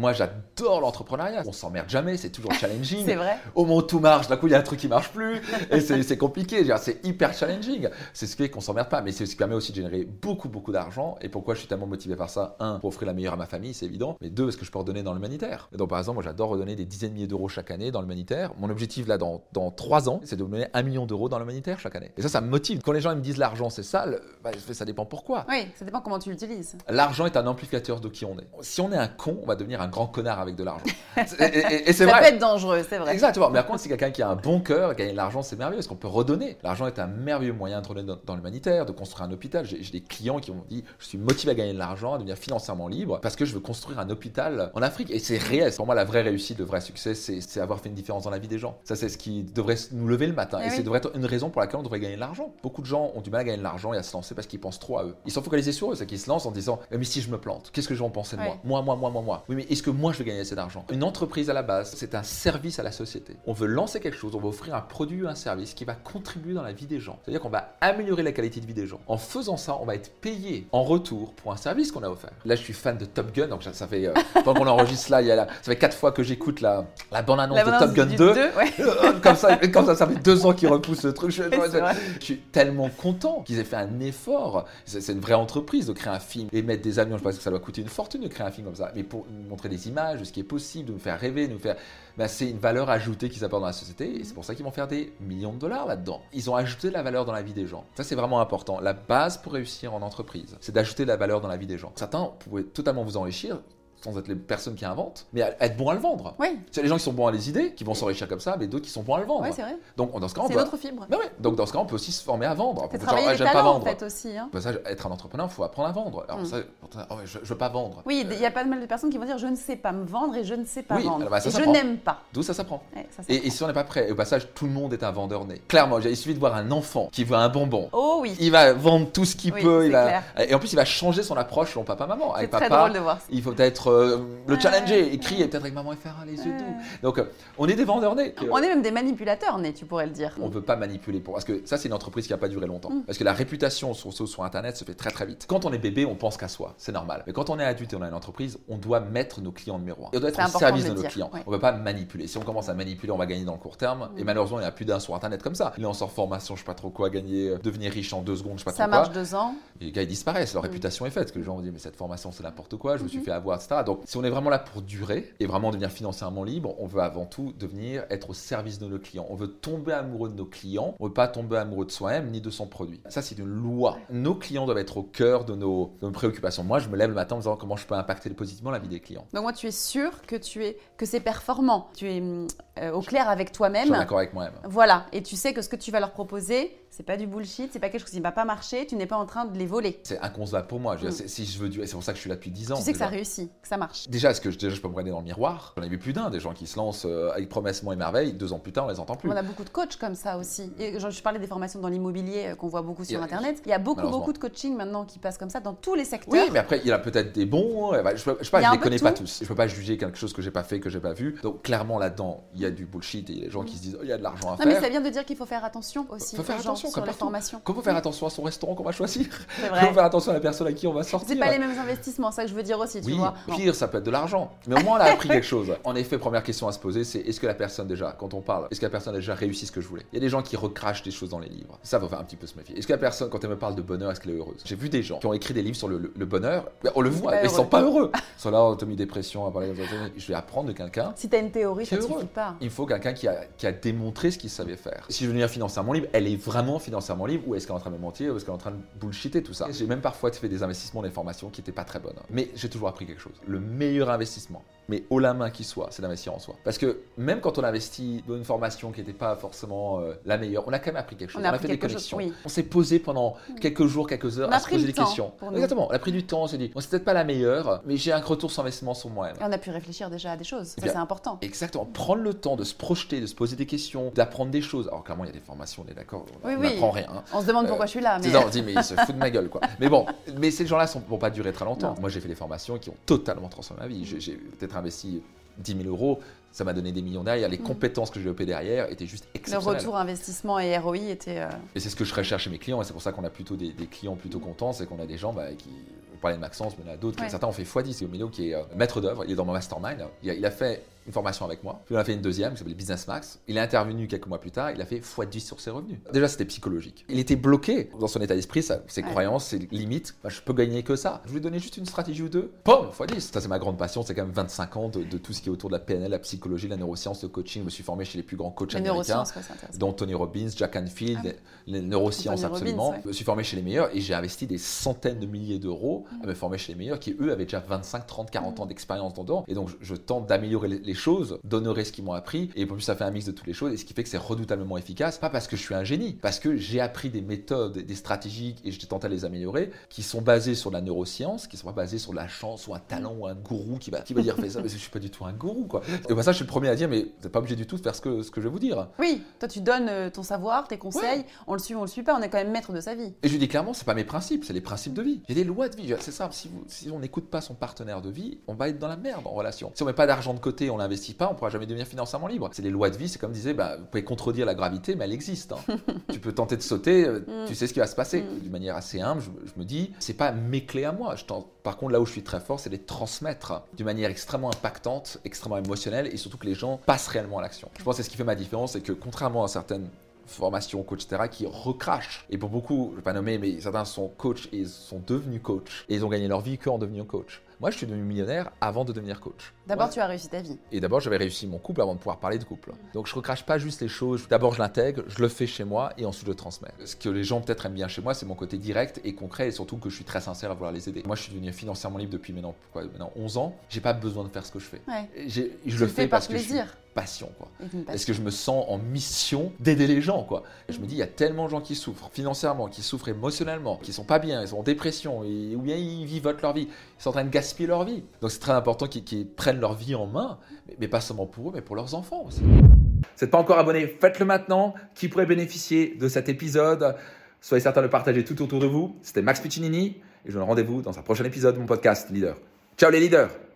Moi, j'adore l'entrepreneuriat. On s'emmerde jamais, c'est toujours challenging. c'est vrai. Au moment où tout marche, d'un coup, il y a un truc qui marche plus. et c'est compliqué. C'est hyper challenging. C'est ce qui fait qu'on s'emmerde pas. Mais c'est ce qui permet aussi de générer beaucoup, beaucoup d'argent. Et pourquoi je suis tellement motivé par ça? Un, pour offrir la meilleure à ma famille, c'est évident. Mais deux, parce que je peux redonner dans l'humanitaire. Donc, par exemple, moi, j'adore redonner des dizaines de milliers d'euros chaque année dans l'humanitaire. Mon objectif, là, dans, dans trois ans, c'est de donner un million d'euros dans l'humanitaire chaque année. Et ça, ça me motive. Quand les gens me disent l'argent, c'est ça, bah, ça dépend pourquoi. Oui, ça dépend comment tu l'utilises. L'argent est un amplificateur de qui on est. Si on est un con, on va devenir un grand connard avec de l'argent. et, c'est vrai. Ça peut être dangereux, c'est vrai. Exactement. Mais par contre, si quelqu'un qui a un bon cœur, gagner de l'argent, c'est merveilleux, parce qu'on peut redonner. L'argent est un merveilleux moyen de redonner dans, l'humanitaire, de construire un hôpital. J'ai des clients qui m'ont dit, je suis motivé à gagner de l'argent, à devenir financièrement libre, parce que je veux construire un hôpital en Afrique. Et c'est réel. Pour moi, la vraie réussite, le vrai succès, c'est avoir fait une différence dans la vie des gens. Ça, c'est ce qui devrait nous lever le matin. Eh et, c'est devrait être une raison pour laquelle on devrait gagner de l'argent. Beaucoup de gens ont du mal à gagner de l'argent et à se lancer parce qu'ils pensent trop à eux. Ils sont focalisés sur eux, c'est qu'ils se lancent en disant, mais si je me plante, qu'est-ce que je vais en penser de moi? Moi, moi, moi, moi, moi. Oui, mais est-ce que moi, je vais gagner assez d'argent Une entreprise à la base, c'est un service à la société. On veut lancer quelque chose, on va offrir un produit ou un service qui va contribuer dans la vie des gens. C'est-à-dire qu'on va améliorer la qualité de vie des gens. En faisant ça, on va être payé en retour pour un service qu'on a offert. Là, je suis fan de Top Gun, donc ça fait, euh, pendant qu'on enregistre là, il y a ça fait quatre fois que j'écoute la, la bande-annonce de Top Gun 2. comme, ça, comme ça, ça fait deux ans qu'ils repoussent le truc. Je, je, suis tellement content qu'ils aient fait un effort. C'est une vraie entreprise de créer un film et mettre des avions. Je pense que ça doit coûter une fortune de créer un film comme ça. Mais pour montrer des images, de ce qui est possible, de nous faire rêver, de nous faire. Ben, c'est une valeur ajoutée qu'ils apportent dans la société et c'est pour ça qu'ils vont faire des millions de dollars là-dedans. Ils ont ajouté de la valeur dans la vie des gens. Ça, c'est vraiment important. La base pour réussir en entreprise, c'est d'ajouter de la valeur dans la vie des gens. Certains, vous totalement vous enrichir sans être les personnes qui inventent, mais être bon à le vendre. Oui. C'est les gens qui sont bons à les idées, qui vont s'enrichir comme ça, mais d'autres qui sont bons à le vendre. Oui, c'est vrai. Donc dans ce cas, on notre fibre. Mais ouais. Donc dans ce cas, on peut aussi se former à vendre. C'est travailler les talents, en fait aussi. Hein. ça, être un entrepreneur, il faut apprendre à vendre. Alors mm. ça, oh, je, ne veux pas vendre. Oui, il y a pas mal de personnes qui vont dire je ne sais pas me vendre et je ne sais pas vendre. Bah, ça, et je n'aime pas. D'où ça s'apprend. et, si on n'est pas prêt, au passage, tout le monde est un vendeur né. Clairement, il suffit de voir un enfant qui voit un bonbon. Oh oui. Il va vendre tout ce qu'il peut. Et en plus, il va changer son approche selon papa maman. Avec papa, très drôle de voir il faut être euh, le challenger, écrit et peut-être avec maman et faire les yeux doux. Donc euh, on est des vendeurs nés. On est même des manipulateurs nés, tu pourrais le dire. On ne veut pas manipuler pour parce que ça c'est une entreprise qui n'a pas duré longtemps. Mm. Parce que la réputation sur, sur internet se fait très très vite. Quand on est bébé, on pense qu'à soi, c'est normal. Mais quand on est adulte et on a une entreprise, on doit mettre nos clients numéro un. Et on doit être au service de, nos clients. On ne veut pas manipuler. Si on commence à manipuler, on va gagner dans le court terme. Et mm. malheureusement, il n'y a plus d'un sur internet comme ça. Il en sort formation, je sais pas trop quoi, gagner, euh, devenir riche en deux secondes, je sais pas ça trop quoi. Ça marche deux ans. Et les gars ils disparaissent, leur mm. réputation est faite. Que les gens vont dire mais cette formation c'est n'importe quoi, je me suis mm-hmm. fait avoir, etc. Donc si on est vraiment là pour durer et vraiment devenir financièrement libre, on veut avant tout devenir être au service de nos clients. On veut tomber amoureux de nos clients, on veut pas tomber amoureux de soi-même ni de son produit. Ça, c'est une loi. Nos clients doivent être au cœur de nos, préoccupations. Moi, je me lève le matin en me disant comment je peux impacter positivement la vie des clients. Donc moi, tu es sûr que tu es que c'est performant. Tu es euh, au clair avec toi-même. Je suis d'accord avec moi-même. Voilà, et tu sais que ce que tu vas leur proposer, c'est pas du bullshit, c'est pas quelque chose qui ne va pas marcher, tu n'es pas en train de les voler. C'est inconcevable pour moi. Mm. si je veux c'est pour ça que je suis là depuis 10 ans. Tu sais que ça réussit, que ça marche. Déjà, est-ce que je, déjà, je peux me regarder dans le miroir? J'en ai vu plus d'un, des gens qui se lancent euh, avec promesses, et merveilles, deux ans plus tard, on les entend plus. On a beaucoup de coachs comme ça aussi. Et je parlais des formations dans l'immobilier euh, qu'on voit beaucoup sur Internet. Il y a beaucoup, beaucoup de coaching maintenant qui passent comme ça dans tous les secteurs. Oui, mais après, il y a peut-être des bons. Euh, bah, je, je, sais pas, je les connais pas tous. Je peux pas juger quelque chose que j'ai pas fait, que j'ai pas vu. Donc clairement là-dedans, il y a du bullshit et il y a des gens qui se disent, oh, il y a de l'argent à faire. Non, mais ça vient de dire qu'il faut faire attention aussi. Faut faire attention sur les formations. Comment faire attention à son restaurant qu'on va choisir Comment faire attention à la personne à qui on va sortir C'est pas les mêmes investissements, ça que je veux dire aussi, tu oui, vois. Pire, ça peut être de l'argent. Mais au moins, on a appris quelque chose. En effet, première question à se poser, c'est est-ce que la personne déjà, quand on parle, est-ce que la personne a déjà réussi ce que je voulais? Il y a des gens qui recrachent des choses dans les livres. Ça, faut faire un petit peu se méfier. Est-ce que la personne, quand elle me parle de bonheur, est-ce qu'elle est heureuse? J'ai vu des gens qui ont écrit des livres sur le, bonheur. On le voit, mais ils sont pas heureux. Ils sont là, automie-dépression, à parler Je vais apprendre de quelqu'un. Si tu as une théorie, ça suffit pas. Il faut quelqu'un qui a, qui a démontré ce qu'il savait faire. Si je veux devenir financièrement libre, elle est vraiment financièrement libre ou est-ce qu'elle est en train de me mentir ou est-ce qu'elle est en train de bullshiter tout ça? J'ai même parfois fait des investissements, des formations qui n'étaient pas très bonnes. Mais j'ai toujours appris quelque chose. Le meilleur investissement, mais haut la main qui soit, c'est d'investir en soi. Parce que même quand on investit dans une formation qui n'était pas forcément euh, la meilleure, on a quand même appris quelque chose. On a, fait des connexions. On s'est posé pendant quelques jours, quelques heures à se poser des questions. Exactement. On a pris du temps, on s'est dit, bon, c'est peut-être pas la meilleure, mais j'ai un retour sur investissement sur moi-même. Et on a pu réfléchir déjà à des choses. Ça, c'est important. Exactement. Prendre le temps de se projeter, de se poser des questions, d'apprendre des choses. Alors, clairement, il y a des formations, on est d'accord, on n'apprend rien. Hein. On se demande pourquoi je suis là. Mais... on dit, mais il se fout de ma gueule, quoi. Mais bon, mais ces gens-là ne vont pas durer très longtemps. Moi, j'ai fait des formations qui ont totalement transformé ma vie. J'ai peut-être investi 10 000 euros, ça m'a donné des millions derrière. Les mm. compétences que j'ai développées derrière étaient juste exceptionnelles. Le retour investissement et ROI était. Euh, et c'est ce que je recherche chez mes clients, et c'est pour ça qu'on a plutôt des, clients plutôt contents, c'est qu'on a des gens bah, qui parlais de Maxence, mais en a d'autres. Certains ont fait x10. C'est Omilo qui est euh, maître d'œuvre. Il est dans mon mastermind. il a fait une formation avec moi. Puis on a fait une deuxième qui s'appelle Business Max. Il est intervenu quelques mois plus tard, il a fait x10 sur ses revenus. Déjà, c'était psychologique. Il était bloqué dans son état d'esprit, ses croyances, ses limites. Je peux gagner que ça. Je lui donner juste une stratégie ou deux. Pomme, x10. Ça, c'est ma grande passion. C'est quand même 25 ans de, tout ce qui est autour de la PNL, la psychologie, la neuroscience, le coaching. Je me suis formé chez les plus grands coachs américains, dont Tony Robbins, Jack Canfield, ah les, neurosciences absolument. Je me suis formé chez les meilleurs et j'ai investi des centaines de milliers d'euros à me former chez les meilleurs qui, eux, avaient déjà 25, 30, 40 ans d'expérience dedans. Et donc, je, tente d'améliorer les, choses, donner ce qu'ils m'ont appris. Et pour plus, ça fait un mix de toutes les choses. Et ce qui fait que c'est redoutablement efficace. Pas parce que je suis un génie, parce que j'ai appris des méthodes, des stratégies, et j'ai tenté à les améliorer, qui sont basées sur la neuroscience, qui sont pas basées sur la chance ou un talent ou un gourou qui va, qui va dire fais ça, mais je suis pas du tout un gourou. Quoi. Et bah, ça, je suis le premier à dire, mais vous n'êtes pas obligé du tout de faire ce que, ce que je vais vous dire. Oui, toi, tu donnes euh, ton savoir, tes conseils, on le suit, on le suit pas, on est quand même maître de sa vie. Et je lui dis clairement, c'est pas mes principes, c'est les principes de vie. Il y a des lois de vie. C'est ça, si, si on n'écoute pas son partenaire de vie, on va être dans la merde en relation. Si on met pas d'argent de côté, on l'investit pas, on pourra jamais devenir financièrement libre. C'est les lois de vie, c'est comme disait, bah, vous pouvez contredire la gravité, mais elle existe. Hein. tu peux tenter de sauter, euh, mm. tu sais ce qui va se passer. Mm. D'une manière assez humble, je, me dis, c'est pas mes clés à moi. Je Par contre, là où je suis très fort, c'est les transmettre d'une manière extrêmement impactante, extrêmement émotionnelle, et surtout que les gens passent réellement à l'action. Je pense que c'est ce qui fait ma différence, c'est que contrairement à certaines formations, coach, etc., qui recrachent. Et pour beaucoup, je ne vais pas nommer, mais certains sont coach et sont devenus coach. Et ils ont gagné leur vie qu'en devenant coach. Moi, je suis devenu millionnaire avant de devenir coach. D'abord, tu as réussi ta vie. Et d'abord, j'avais réussi mon couple avant de pouvoir parler de couple. Donc, je recrache pas juste les choses. D'abord, je l'intègre, je le fais chez moi et ensuite je le transmets. Ce que les gens peut-être aiment bien chez moi, c'est mon côté direct et concret et surtout que je suis très sincère à vouloir les aider. Moi, je suis devenu financièrement libre depuis maintenant, quoi, maintenant 11 ans. J'ai pas besoin de faire ce que je fais. Je le fais parce que plaisir. je passion quoi. Est-ce que je me sens en mission d'aider les gens quoi? je me dis il y a tellement de gens qui souffrent financièrement, qui souffrent émotionnellement, qui sont pas bien, ils sont en dépression et, ou bien ils vivent leur vie, ils sont en train de gaspiller leur vie. Donc c'est très important qu'ils prennent leur vie en main, mais, pas seulement pour eux, mais pour leurs enfants aussi. Si vous n'êtes pas encore abonné, faites-le maintenant. Qui pourrait bénéficier de cet épisode? Soyez certain de le partager tout autour de vous. C'était Max Piccinini et je vous donne rendez-vous dans un prochain épisode de mon podcast Leader. Ciao les leaders